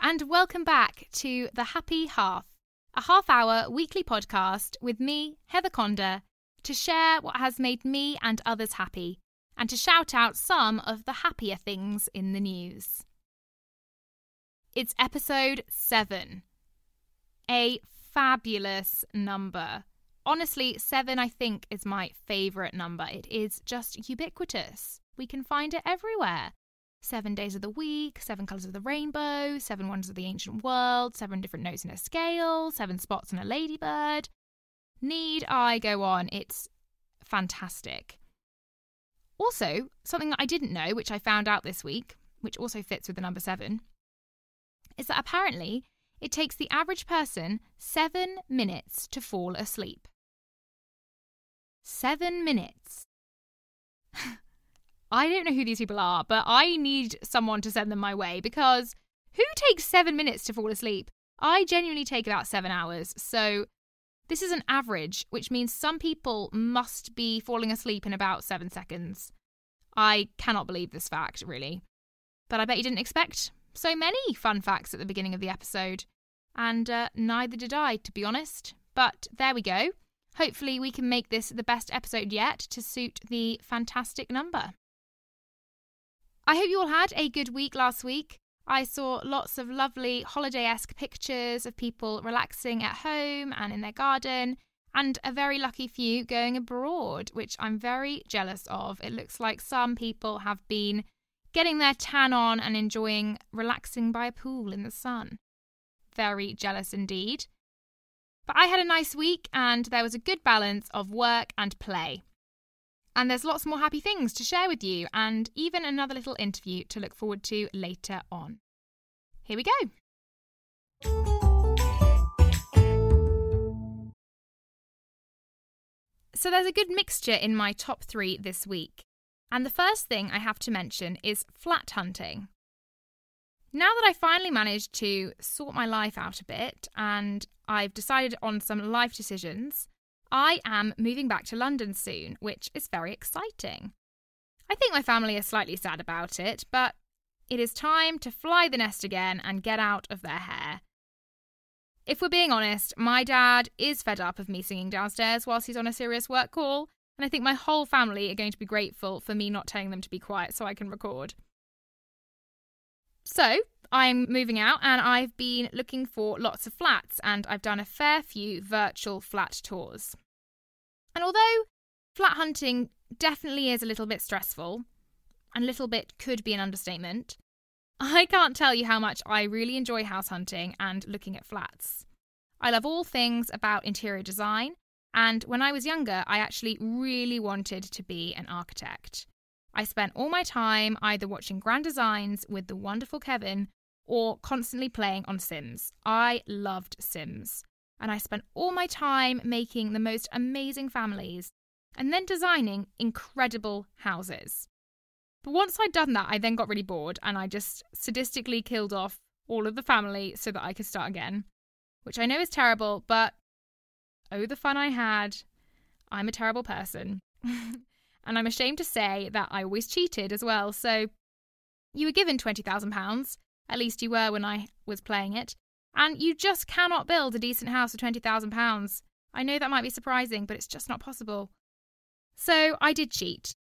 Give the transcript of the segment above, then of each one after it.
And welcome back to The Happy Half, a half hour weekly podcast with me, Heather Conder, to share what has made me and others happy, and to shout out some of the happier things in the news. It's episode 7. A fabulous number. Honestly, 7 I think is my favourite number. It is just ubiquitous. We can find it everywhere. Seven days of the week, seven colours of the rainbow, seven wonders of the ancient world, seven different notes in a scale, seven spots on a ladybird. Need I go on? It's fantastic. Also, something that I didn't know, which I found out this week, which also fits with the number seven, is that apparently it takes the average person seven minutes to fall asleep. Seven minutes. I don't know who these people are, but I need someone to send them my way because who takes seven minutes to fall asleep? I genuinely take about seven hours. So this is an average, which means some people must be falling asleep in about seven seconds. I cannot believe this fact, really. But I bet you didn't expect so many fun facts at the beginning of the episode. And uh, neither did I, to be honest. But there we go. Hopefully, we can make this the best episode yet to suit the fantastic number. I hope you all had a good week last week. I saw lots of lovely holiday esque pictures of people relaxing at home and in their garden, and a very lucky few going abroad, which I'm very jealous of. It looks like some people have been getting their tan on and enjoying relaxing by a pool in the sun. Very jealous indeed. But I had a nice week and there was a good balance of work and play. And there's lots more happy things to share with you, and even another little interview to look forward to later on. Here we go. So there's a good mixture in my top three this week. And the first thing I have to mention is flat hunting. Now that I finally managed to sort my life out a bit and I've decided on some life decisions, I am moving back to London soon, which is very exciting. I think my family are slightly sad about it, but it is time to fly the nest again and get out of their hair. If we're being honest, my dad is fed up of me singing downstairs whilst he's on a serious work call, and I think my whole family are going to be grateful for me not telling them to be quiet so I can record. So, I'm moving out and I've been looking for lots of flats and I've done a fair few virtual flat tours. And although flat hunting definitely is a little bit stressful, and little bit could be an understatement, I can't tell you how much I really enjoy house hunting and looking at flats. I love all things about interior design, and when I was younger, I actually really wanted to be an architect. I spent all my time either watching Grand Designs with the wonderful Kevin or constantly playing on Sims. I loved Sims, and I spent all my time making the most amazing families and then designing incredible houses. But once I'd done that, I then got really bored and I just sadistically killed off all of the family so that I could start again, which I know is terrible, but oh, the fun I had. I'm a terrible person. and I'm ashamed to say that I always cheated as well. So you were given £20,000 at least you were when I was playing it. And you just cannot build a decent house for £20,000. I know that might be surprising, but it's just not possible. So I did cheat.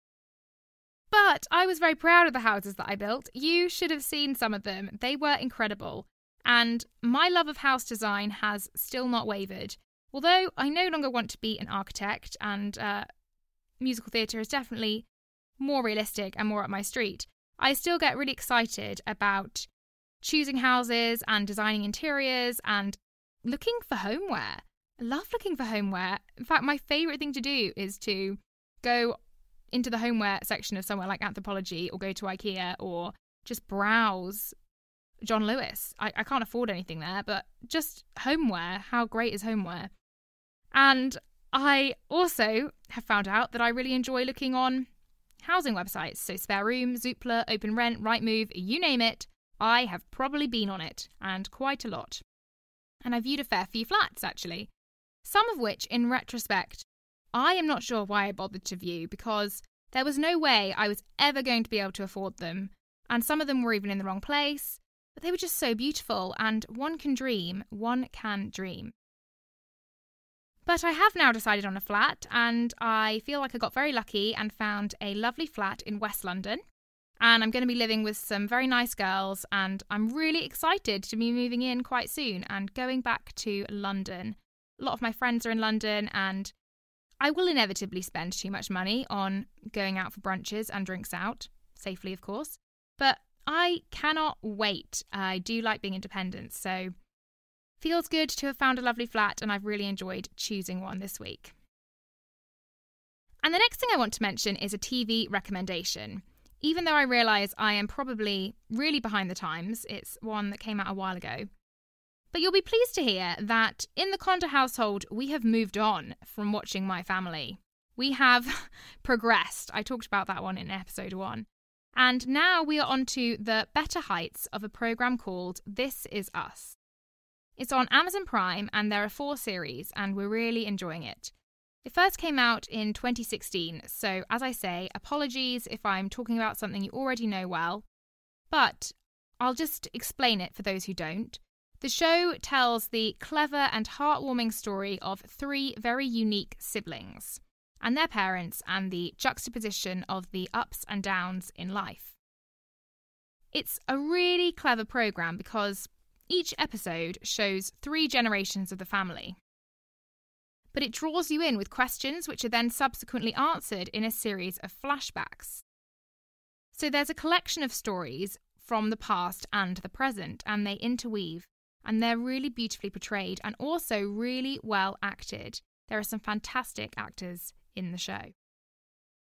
But I was very proud of the houses that I built. You should have seen some of them, they were incredible. And my love of house design has still not wavered. Although I no longer want to be an architect, and uh, musical theatre is definitely more realistic and more up my street, I still get really excited about choosing houses and designing interiors and looking for homeware. I love looking for homeware. In fact, my favourite thing to do is to go into the homeware section of somewhere like Anthropologie or go to IKEA or just browse John Lewis. I, I can't afford anything there, but just homeware. How great is homeware? And I also have found out that I really enjoy looking on housing websites. So Spare Room, Zoopla, Open Rent, Rightmove, you name it. I have probably been on it, and quite a lot. And I viewed a fair few flats, actually. Some of which, in retrospect, I am not sure why I bothered to view because there was no way I was ever going to be able to afford them, and some of them were even in the wrong place. But they were just so beautiful, and one can dream, one can dream. But I have now decided on a flat, and I feel like I got very lucky and found a lovely flat in West London. And I'm going to be living with some very nice girls, and I'm really excited to be moving in quite soon and going back to London. A lot of my friends are in London, and I will inevitably spend too much money on going out for brunches and drinks out, safely, of course. But I cannot wait. I do like being independent, so feels good to have found a lovely flat, and I've really enjoyed choosing one this week. And the next thing I want to mention is a TV recommendation. Even though I realise I am probably really behind the times, it's one that came out a while ago. But you'll be pleased to hear that in the Conder household, we have moved on from watching My Family. We have progressed. I talked about that one in episode one. And now we are on to the better heights of a program called This Is Us. It's on Amazon Prime and there are four series, and we're really enjoying it. It first came out in 2016, so as I say, apologies if I'm talking about something you already know well, but I'll just explain it for those who don't. The show tells the clever and heartwarming story of three very unique siblings and their parents and the juxtaposition of the ups and downs in life. It's a really clever program because each episode shows three generations of the family. But it draws you in with questions which are then subsequently answered in a series of flashbacks. So there's a collection of stories from the past and the present, and they interweave, and they're really beautifully portrayed and also really well acted. There are some fantastic actors in the show.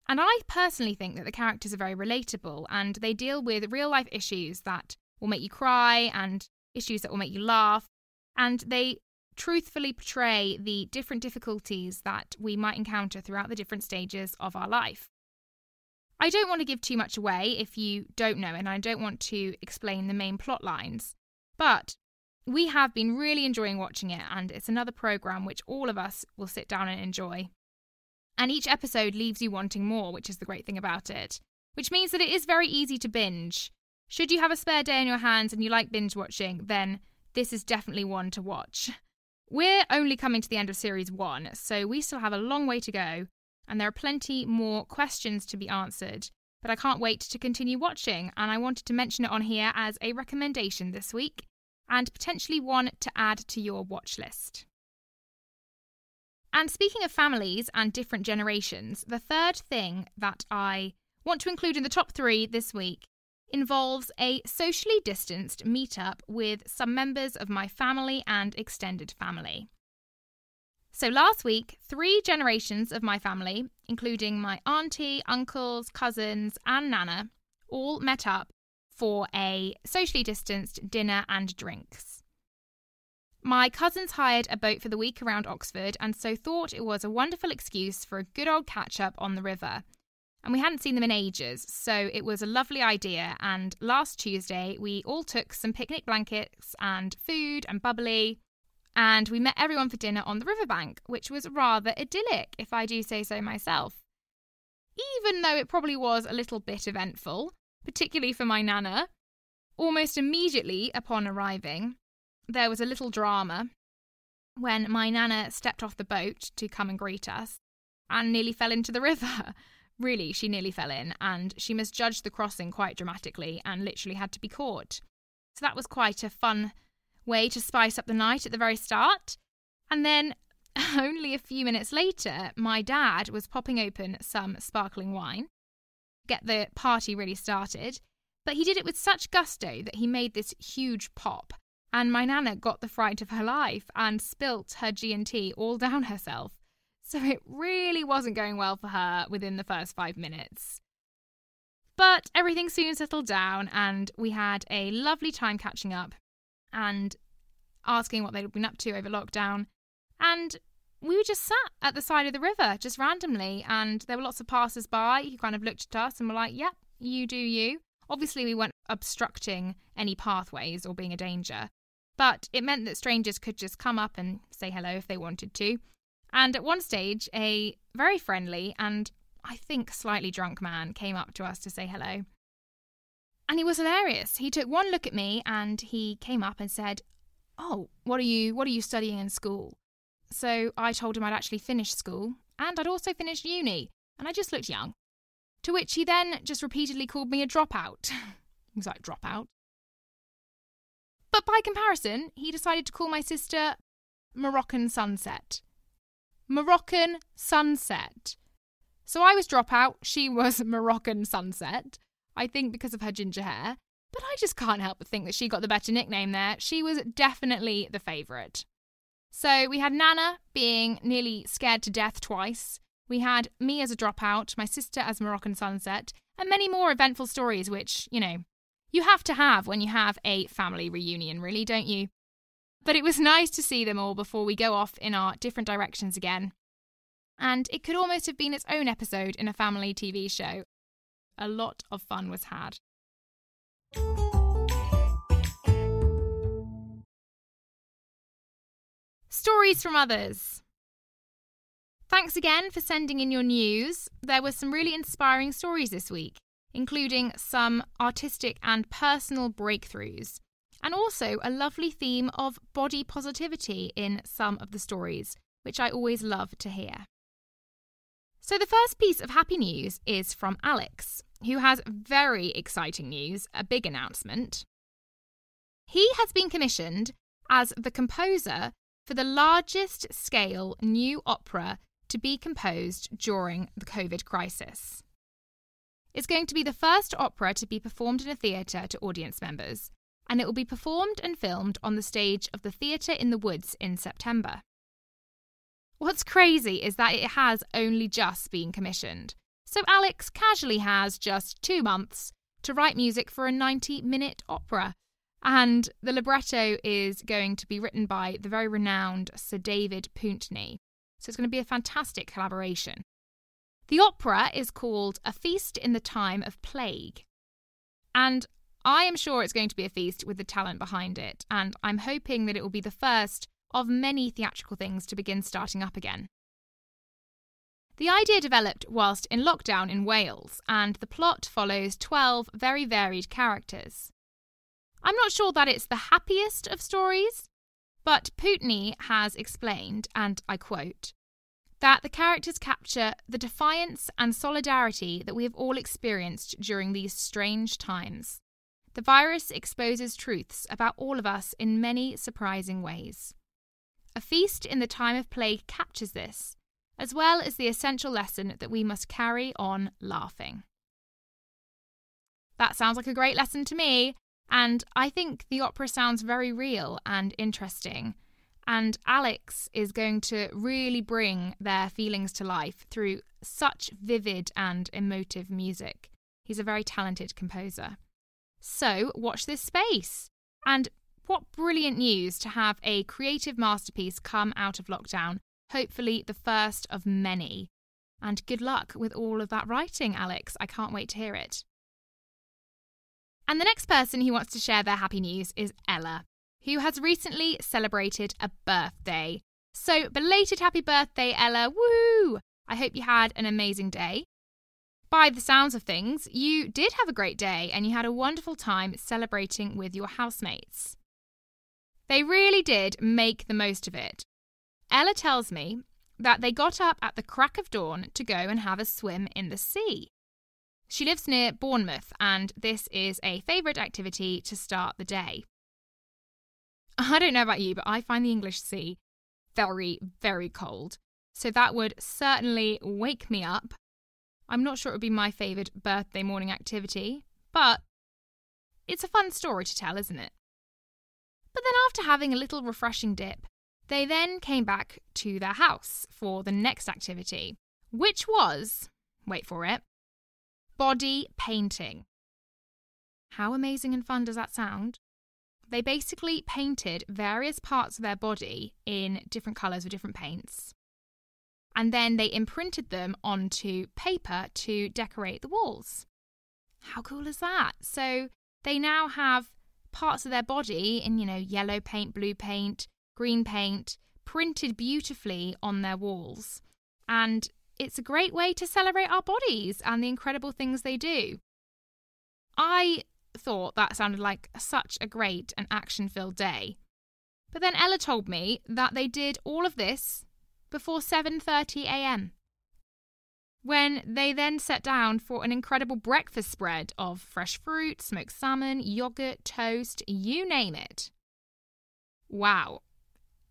And I personally think that the characters are very relatable and they deal with real life issues that will make you cry and issues that will make you laugh. And they truthfully portray the different difficulties that we might encounter throughout the different stages of our life. I don't want to give too much away if you don't know, and I don't want to explain the main plot lines. But we have been really enjoying watching it, and it's another program which all of us will sit down and enjoy. And each episode leaves you wanting more, which is the great thing about it. Which means that it is very easy to binge. Should you have a spare day in your hands and you like binge watching, then this is definitely one to watch. We're only coming to the end of series one, so we still have a long way to go, and there are plenty more questions to be answered. But I can't wait to continue watching, and I wanted to mention it on here as a recommendation this week, and potentially one to add to your watch list. And speaking of families and different generations, the third thing that I want to include in the top three this week involves a socially distanced meetup with some members of my family and extended family. So last week, three generations of my family, including my auntie, uncles, cousins, and nana, all met up for a socially distanced dinner and drinks. My cousins hired a boat for the week around Oxford and so thought it was a wonderful excuse for a good old catch up on the river. And we hadn't seen them in ages, so it was a lovely idea. And last Tuesday, we all took some picnic blankets and food and bubbly, and we met everyone for dinner on the riverbank, which was rather idyllic, if I do say so myself. Even though it probably was a little bit eventful, particularly for my nana. Almost immediately upon arriving, there was a little drama when my nana stepped off the boat to come and greet us and nearly fell into the river. really, she nearly fell in, and she misjudged the crossing quite dramatically and literally had to be caught. So that was quite a fun way to spice up the night at the very start. And then, only a few minutes later, my dad was popping open some sparkling wine, get the party really started. But he did it with such gusto that he made this huge pop and my nana got the fright of her life and spilt her G&T all down herself. So it really wasn't going well for her within the first 5 minutes. But everything soon settled down and we had a lovely time catching up and asking what they'd been up to over lockdown. And we were just sat at the side of the river, just randomly, and there were lots of passers by who kind of looked at us and were like, Yep, you do you. Obviously, we weren't obstructing any pathways or being a danger, but it meant that strangers could just come up and say hello if they wanted to. And at one stage, a very friendly and I think slightly drunk man came up to us to say hello. And he was hilarious. He took one look at me and he came up and said, "Oh, what are you what are you studying in school?" So I told him I'd actually finished school and I'd also finished uni, and I just looked young. To which he then just repeatedly called me a dropout. he was like, dropout? But by comparison, he decided to call my sister Moroccan Sunset. Moroccan Sunset. So I was dropout, she was Moroccan Sunset. I think because of her ginger hair. But I just can't help but think that she got the better nickname there. She was definitely the favourite. So we had Nana being nearly scared to death twice. We had me as a dropout, my sister as Moroccan Sunset, and many more eventful stories, which, you know, you have to have when you have a family reunion, really, don't you? But it was nice to see them all before we go off in our different directions again. And it could almost have been its own episode in a family TV show. A lot of fun was had. Stories from others. Thanks again for sending in your news. There were some really inspiring stories this week, including some artistic and personal breakthroughs, and also a lovely theme of body positivity in some of the stories, which I always love to hear. So, the first piece of happy news is from Alex, who has very exciting news, a big announcement. He has been commissioned as the composer for the largest scale new opera to be composed during the COVID crisis. It's going to be the first opera to be performed in a theatre to audience members, and it will be performed and filmed on the stage of the Theatre in the Woods in September. What's crazy is that it has only just been commissioned, so Alex casually has just two months to write music for a 90 minute opera and the libretto is going to be written by the very renowned Sir David Pountney. So it's going to be a fantastic collaboration. The opera is called A Feast in the Time of Plague. And I am sure it's going to be a feast with the talent behind it, and I'm hoping that it will be the first of many theatrical things to begin starting up again. The idea developed whilst in lockdown in Wales, and the plot follows 12 very varied characters. I'm not sure that it's the happiest of stories, but Pountney has explained, and I quote, that the characters capture the defiance and solidarity that we have all experienced during these strange times. The virus exposes truths about all of us in many surprising ways. A feast in the time of plague captures this, as well as the essential lesson that we must carry on laughing. That sounds like a great lesson to me, and I think the opera sounds very real and interesting. And Alex is going to really bring their feelings to life through such vivid and emotive music. He's a very talented composer. So, watch this space. And what brilliant news to have a creative masterpiece come out of lockdown, hopefully the first of many. And good luck with all of that writing, Alex. I can't wait to hear it. And the next person who wants to share their happy news is Ella, who has recently celebrated a birthday. So, belated happy birthday, Ella! Woo! I hope you had an amazing day. By the sounds of things, you did have a great day and you had a wonderful time celebrating with your housemates. They really did make the most of it. Ella tells me that they got up at the crack of dawn to go and have a swim in the sea. She lives near Bournemouth, and this is a favourite activity to start the day. I don't know about you, but I find the English Sea very, very cold. So that would certainly wake me up. I'm not sure it would be my favourite birthday morning activity, but it's a fun story to tell, isn't it? But then, after having a little refreshing dip, they then came back to their house for the next activity, which was wait for it body painting. How amazing and fun does that sound? They basically painted various parts of their body in different colours with different paints. And then they imprinted them onto paper to decorate the walls. How cool is that? So they now have parts of their body in, you know, yellow paint, blue paint, green paint, printed beautifully on their walls. And it's a great way to celebrate our bodies and the incredible things they do. I thought that sounded like such a great and action filled day. But then Ella told me that they did all of this before 7:30 a.m. When they then sat down for an incredible breakfast spread of fresh fruit, smoked salmon, yogurt, toast, you name it. Wow.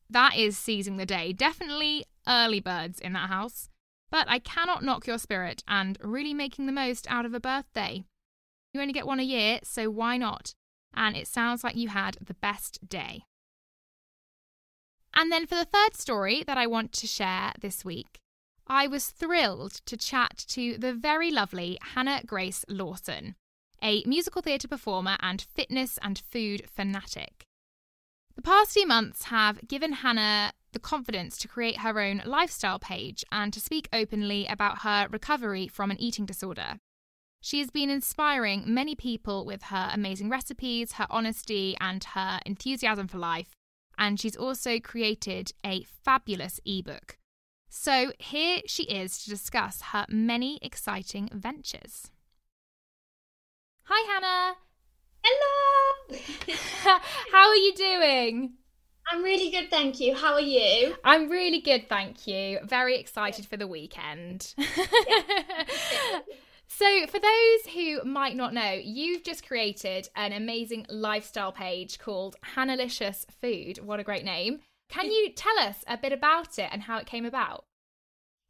That is seizing the day. Definitely early birds in that house. But I cannot knock your spirit and really making the most out of a birthday. You only get one a year, so why not? And it sounds like you had the best day. And then for the third story that I want to share this week, I was thrilled to chat to the very lovely Hannah Grace Lawson, a musical theatre performer and fitness and food fanatic. The past few months have given Hannah the confidence to create her own lifestyle page and to speak openly about her recovery from an eating disorder. She has been inspiring many people with her amazing recipes, her honesty, and her enthusiasm for life. And she's also created a fabulous ebook. So here she is to discuss her many exciting ventures. Hi, Hannah. Hello. How are you doing? I'm really good, thank you. How are you? I'm really good, thank you. Very excited for the weekend. so, for those who might not know, you've just created an amazing lifestyle page called Hannalicious Food. What a great name. Can you tell us a bit about it and how it came about?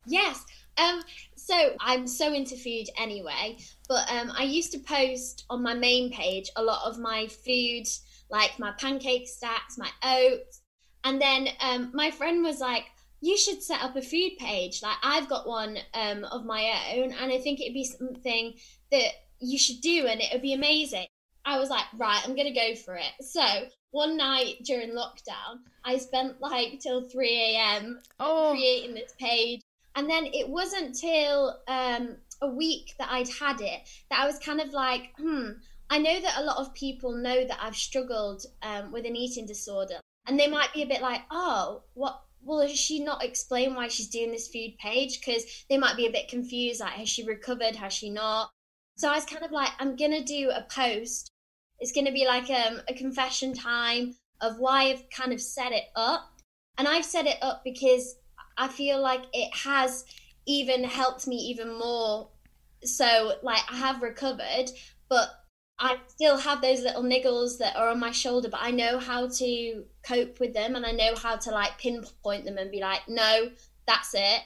Yes. Um, so I'm so into food anyway, but um, I used to post on my main page a lot of my food like my pancake stacks, my oats. And then um, my friend was like, you should set up a food page. Like I've got one um, of my own, and I think it'd be something that you should do, and it would be amazing. I was like, right, I'm gonna go for it. So one night during lockdown, I spent like till 3 a.m. Oh. creating this page, and then it wasn't till um, a week that I'd had it that I was kind of like, hmm, I know that a lot of people know that I've struggled um, with an eating disorder, and they might be a bit like, oh, what? Well, has she not explained why she's doing this food page? Because they might be a bit confused, like, has she recovered? Has she not? So I was kind of like, I'm gonna do a post. It's gonna be like um, a confession time of why I've kind of set it up, and I've set it up because I feel like it has even helped me even more. So, like, I have recovered, but I still have those little niggles that are on my shoulder, but I know how to cope with them and I know how to like pinpoint them and be like, no, that's it.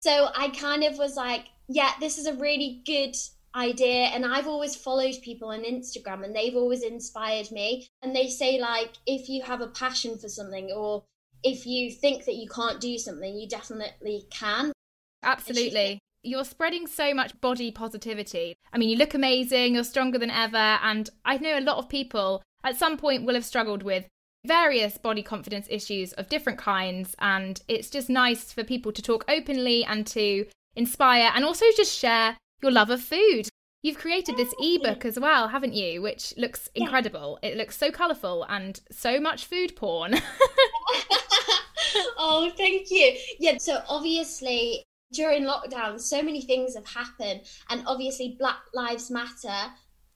So I kind of was like, yeah, this is a really good idea. And I've always followed people on Instagram and they've always inspired me. And they say, like, if you have a passion for something or if you think that you can't do something, you definitely can. Absolutely you're spreading so much body positivity. I mean, you look amazing, you're stronger than ever, and I know a lot of people at some point will have struggled with various body confidence issues of different kinds, and it's just nice for people to talk openly and to inspire and also just share your love of food. You've created this ebook as well, haven't you? Which looks incredible. It looks so colourful and so much food porn. oh, thank you. Yeah, so obviously during lockdown, so many things have happened, and obviously Black Lives Matter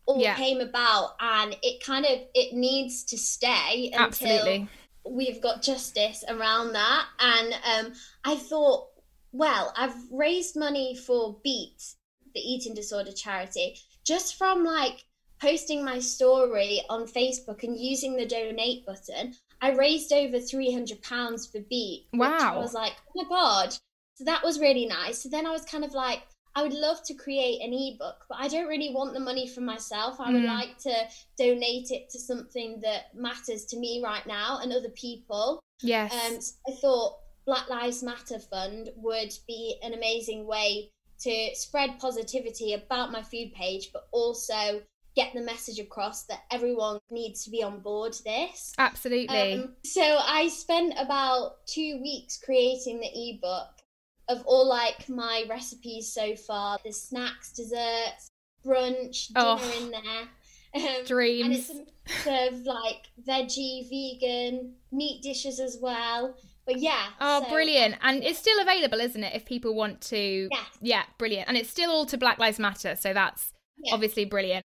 all yeah. came about, and it kind of it needs to stay until Absolutely. we've got justice around that. And um, I thought, well, I've raised money for Beat, the eating disorder charity, just from like posting my story on Facebook and using the donate button. I raised over three hundred pounds for Beat. Wow! I was like, oh my god, so that was really nice. So then I was kind of like, I would love to create an ebook, but I don't really want the money for myself. I would mm. like to donate it to something that matters to me right now and other people. Yes. Um, so I thought Black Lives Matter Fund would be an amazing way to spread positivity about my food page, but also get the message across that everyone needs to be on board this. Absolutely. Um, so I spent about two weeks creating the ebook of all like my recipes so far. There's snacks, desserts, brunch, dinner oh, in there. Um, dreams. And it's a of like veggie, vegan, meat dishes as well. But yeah. Oh, so, brilliant. And it's still available, isn't it? If people want to. Yeah. Yeah, brilliant. And it's still all to Black Lives Matter. So that's yeah. obviously brilliant.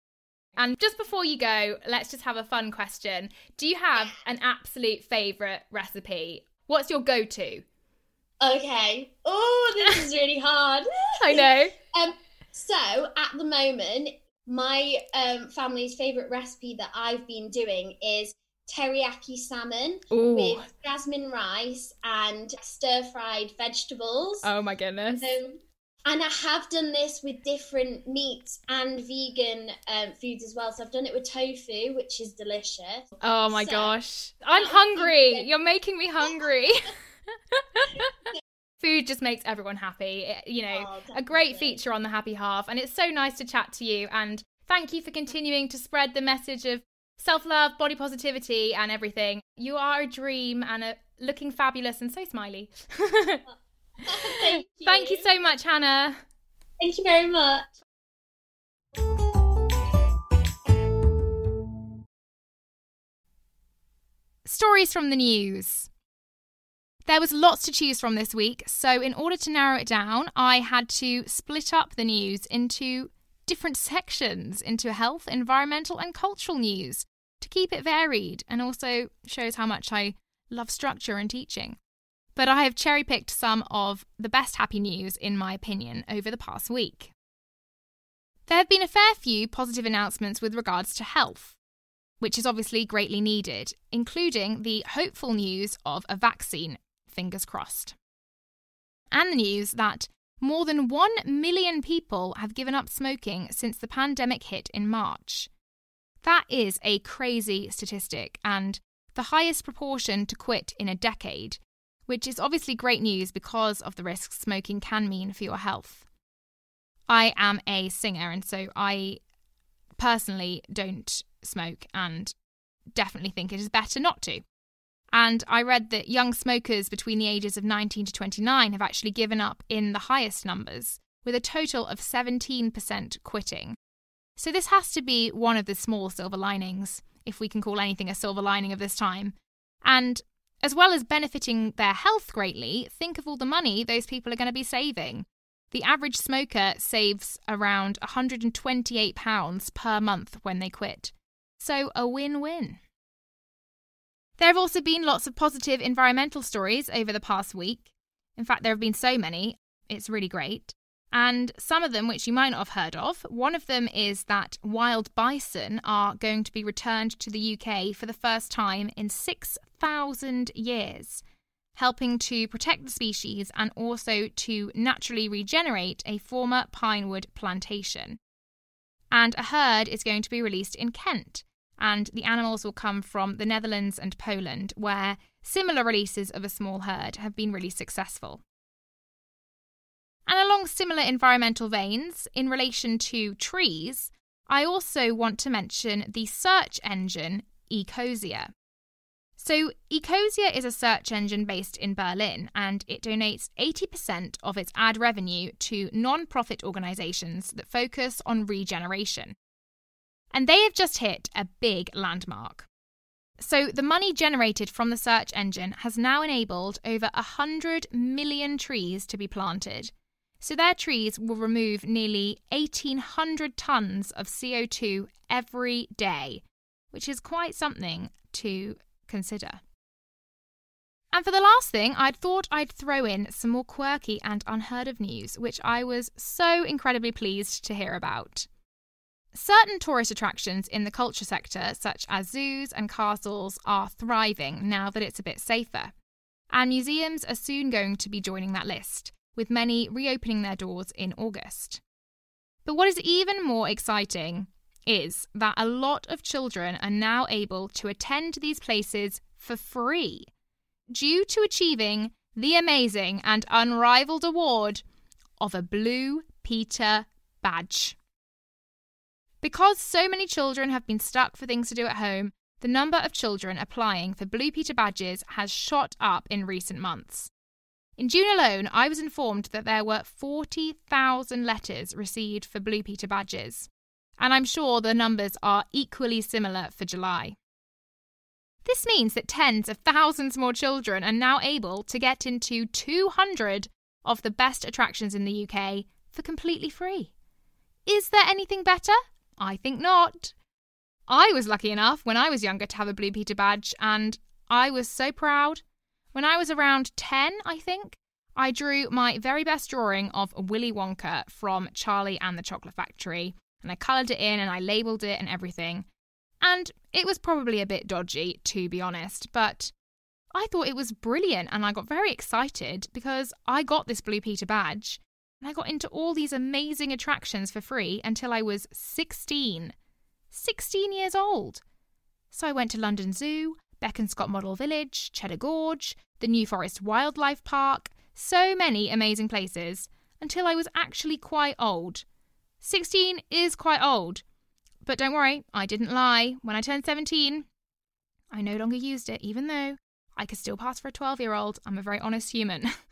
And just before you go, let's just have a fun question. Do you have an absolute favourite recipe? What's your go to? Okay. Oh, this is really hard. I know. Um, so at the moment, my um, family's favourite recipe that I've been doing is teriyaki salmon Ooh. with jasmine rice and stir fried vegetables. Oh my goodness. Um, and I have done this with different meats and vegan um, foods as well. So I've done it with tofu, which is delicious. Oh my So- gosh. I'm hungry. You're making me hungry. Food just makes everyone happy. It- You know, Oh, a great feature on the Happy Half. And it's so nice to chat to you. And thank you for continuing to spread the message of self love, body positivity, and everything. You are a dream and a looking fabulous and so smiley. Thank you. Thank you so much, Hannah. Thank you very much. Stories from the news. There was lots to choose from this week, so in order to narrow it down, I had to split up the news into different sections into health, environmental, and cultural news to keep it varied and also shows how much I love structure and teaching. But I have cherry picked some of the best happy news, in my opinion, over the past week. There have been a fair few positive announcements with regards to health which is obviously greatly needed, including the hopeful news of a vaccine, fingers crossed. And the news that more than 1 million people have given up smoking since the pandemic hit in March. That is a crazy statistic and the highest proportion to quit in a decade, which is obviously great news because of the risks smoking can mean for your health. I am a singer, and so I personally don't smoke and definitely think it is better not to. And I read that young smokers between the ages of 19 to 29 have actually given up in the highest numbers, with a total of 17% quitting. So this has to be one of the small silver linings, if we can call anything a silver lining of this time. And as well as benefiting their health greatly, think of all the money those people are going to be saving. The average smoker saves around £128 per month when they quit. So, a win win. There have also been lots of positive environmental stories over the past week. In fact, there have been so many, it's really great. And some of them, which you might not have heard of, one of them is that wild bison are going to be returned to the UK for the first time in 6,000 years, helping to protect the species and also to naturally regenerate a former pinewood plantation. And a herd is going to be released in Kent, and the animals will come from the Netherlands and Poland, where similar releases of a small herd have been really successful. And along similar environmental veins, in relation to trees, I also want to mention the search engine Ecosia. So, Ecosia is a search engine based in Berlin and it donates 80% of its ad revenue to non profit organisations that focus on regeneration. And they have just hit a big landmark. So, the money generated from the search engine has now enabled over 100 million trees to be planted. So, their trees will remove nearly 1,800 tonnes of CO2 every day, which is quite something to consider. And for the last thing, I'd thought I'd throw in some more quirky and unheard of news, which I was so incredibly pleased to hear about. Certain tourist attractions in the culture sector, such as zoos and castles, are thriving now that it's a bit safer. And museums are soon going to be joining that list, with many reopening their doors in August. But what is even more exciting is that a lot of children are now able to attend these places for free due to achieving the amazing and unrivaled award of a Blue Peter badge. Because so many children have been stuck for things to do at home, the number of children applying for Blue Peter badges has shot up in recent months. In June alone, I was informed that there were 40,000 letters received for Blue Peter badges, and I'm sure the numbers are equally similar for July. This means that tens of thousands more children are now able to get into 200 of the best attractions in the UK for completely free. Is there anything better? I think not. I was lucky enough when I was younger to have a Blue Peter badge, and I was so proud. When I was around 10, I think, I drew my very best drawing of Willy Wonka from Charlie and the Chocolate Factory, and I coloured it in and I labelled it and everything. And it was probably a bit dodgy, to be honest, but I thought it was brilliant and I got very excited because I got this Blue Peter badge and I got into all these amazing attractions for free until I was 16. 16 years old. So I went to London Zoo, Bekonscot Model Village, Cheddar Gorge, the New Forest Wildlife Park, so many amazing places until I was actually quite old. 16 is quite old. But don't worry, I didn't lie. When I turned 17, I no longer used it, even though I could still pass for a 12 year old. I'm a very honest human.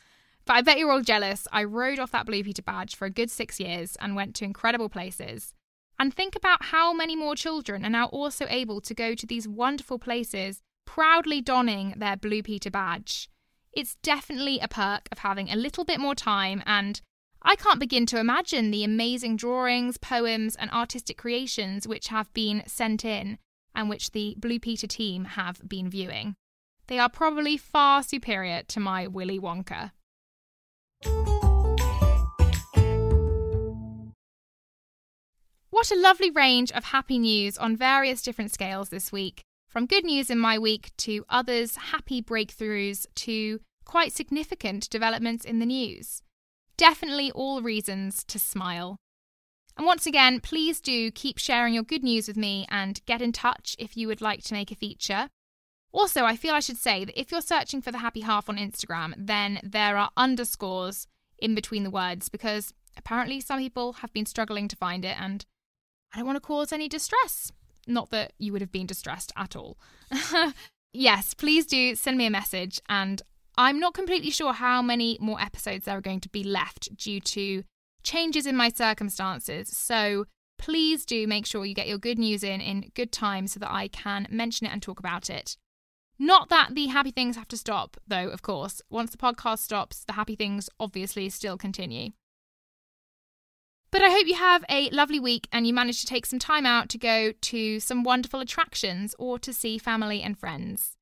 but I bet you're all jealous. I rode off that Blue Peter badge for a good six years and went to incredible places. And think about how many more children are now also able to go to these wonderful places proudly donning their Blue Peter badge. It's definitely a perk of having a little bit more time, and I can't begin to imagine the amazing drawings, poems, and artistic creations which have been sent in and which the Blue Peter team have been viewing. They are probably far superior to my Willy Wonka. What a lovely range of happy news on various different scales this week. From good news in my week to others' happy breakthroughs to quite significant developments in the news. Definitely all reasons to smile. And once again, please do keep sharing your good news with me and get in touch if you would like to make a feature. Also, I feel I should say that if you're searching for the happy half on Instagram, then there are underscores in between the words because apparently some people have been struggling to find it and I don't want to cause any distress. Not that you would have been distressed at all. yes, please do send me a message. And I'm not completely sure how many more episodes there are going to be left due to changes in my circumstances. So please do make sure you get your good news in in good time so that I can mention it and talk about it. Not that the happy things have to stop, though, of course. Once the podcast stops, the happy things obviously still continue. But I hope you have a lovely week and you manage to take some time out to go to some wonderful attractions or to see family and friends.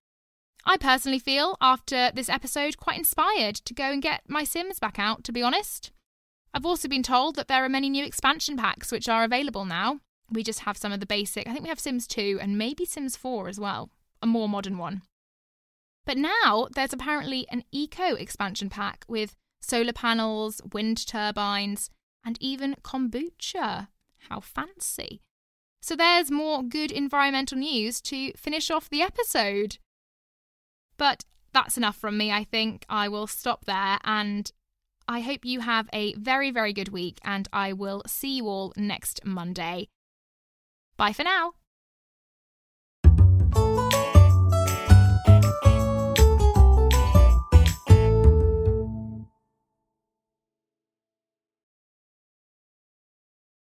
I personally feel, after this episode, quite inspired to go and get my Sims back out, to be honest. I've also been told that there are many new expansion packs which are available now. We just have some of the basic, I think we have Sims 2 and maybe Sims 4 as well a more modern one. But now there's apparently an eco expansion pack with solar panels, wind turbines, and even kombucha. How fancy! So there's more good environmental news to finish off the episode. But that's enough from me, I think. I will stop there and I hope you have a very, very good week and I will see you all next Monday. Bye for now.